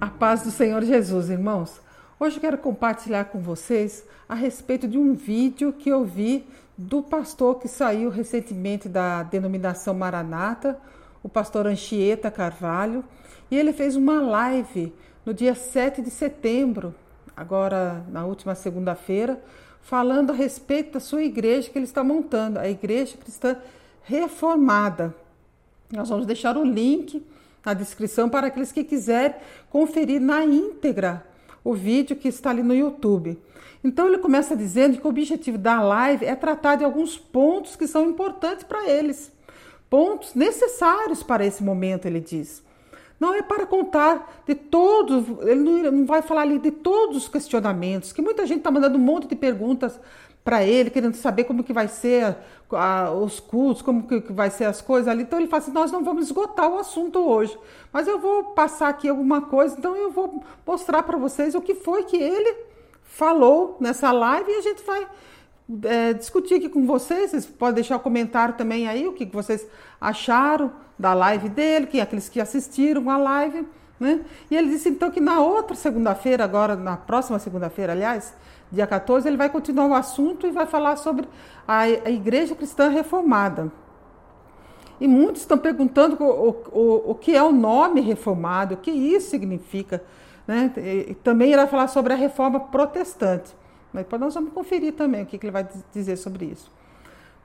A paz do Senhor Jesus, irmãos. Hoje quero compartilhar com vocês a respeito de um vídeo que eu vi do pastor que saiu recentemente da denominação Maranata, o pastor Anchieta Carvalho, e ele fez uma live no dia 7 de setembro, agora na última segunda-feira, falando a respeito da sua igreja que ele está montando, a Igreja Cristã Reformada. Nós vamos deixar o link na descrição para aqueles que quiserem conferir na íntegra o vídeo que está ali no YouTube. Então ele começa dizendo que o objetivo da live é tratar de alguns pontos que são importantes para eles, pontos necessários para esse momento, ele diz. Não é para contar de todos, ele não, vai falar ali de todos os questionamentos, que muita gente está mandando um monte de perguntas para ele, querendo saber como que vai ser a, os cultos, como que, que, vai ser as coisas ali. Então ele fala assim, nós não vamos esgotar o assunto hoje, mas eu vou passar aqui alguma coisa, então eu vou mostrar para vocês o que foi que ele falou nessa live e a gente vai é, discutir aqui com vocês. Vocês podem deixar um comentário também aí, o que, vocês acharam da live dele, que aqueles que assistiram a live. Né? E ele disse então que na outra segunda-feira, agora na próxima segunda-feira, aliás, dia 14, ele vai continuar o assunto e vai falar sobre a, a Igreja Cristã Reformada. E muitos estão perguntando o, o, o que é o nome reformado, o que isso significa. Né? E, também irá falar sobre a reforma protestante. Mas depois nós vamos conferir também o que, que ele vai dizer sobre isso.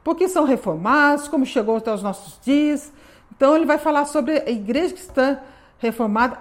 Por que são reformados, como chegou até os nossos dias. Então ele vai falar sobre a Igreja Cristã Reformada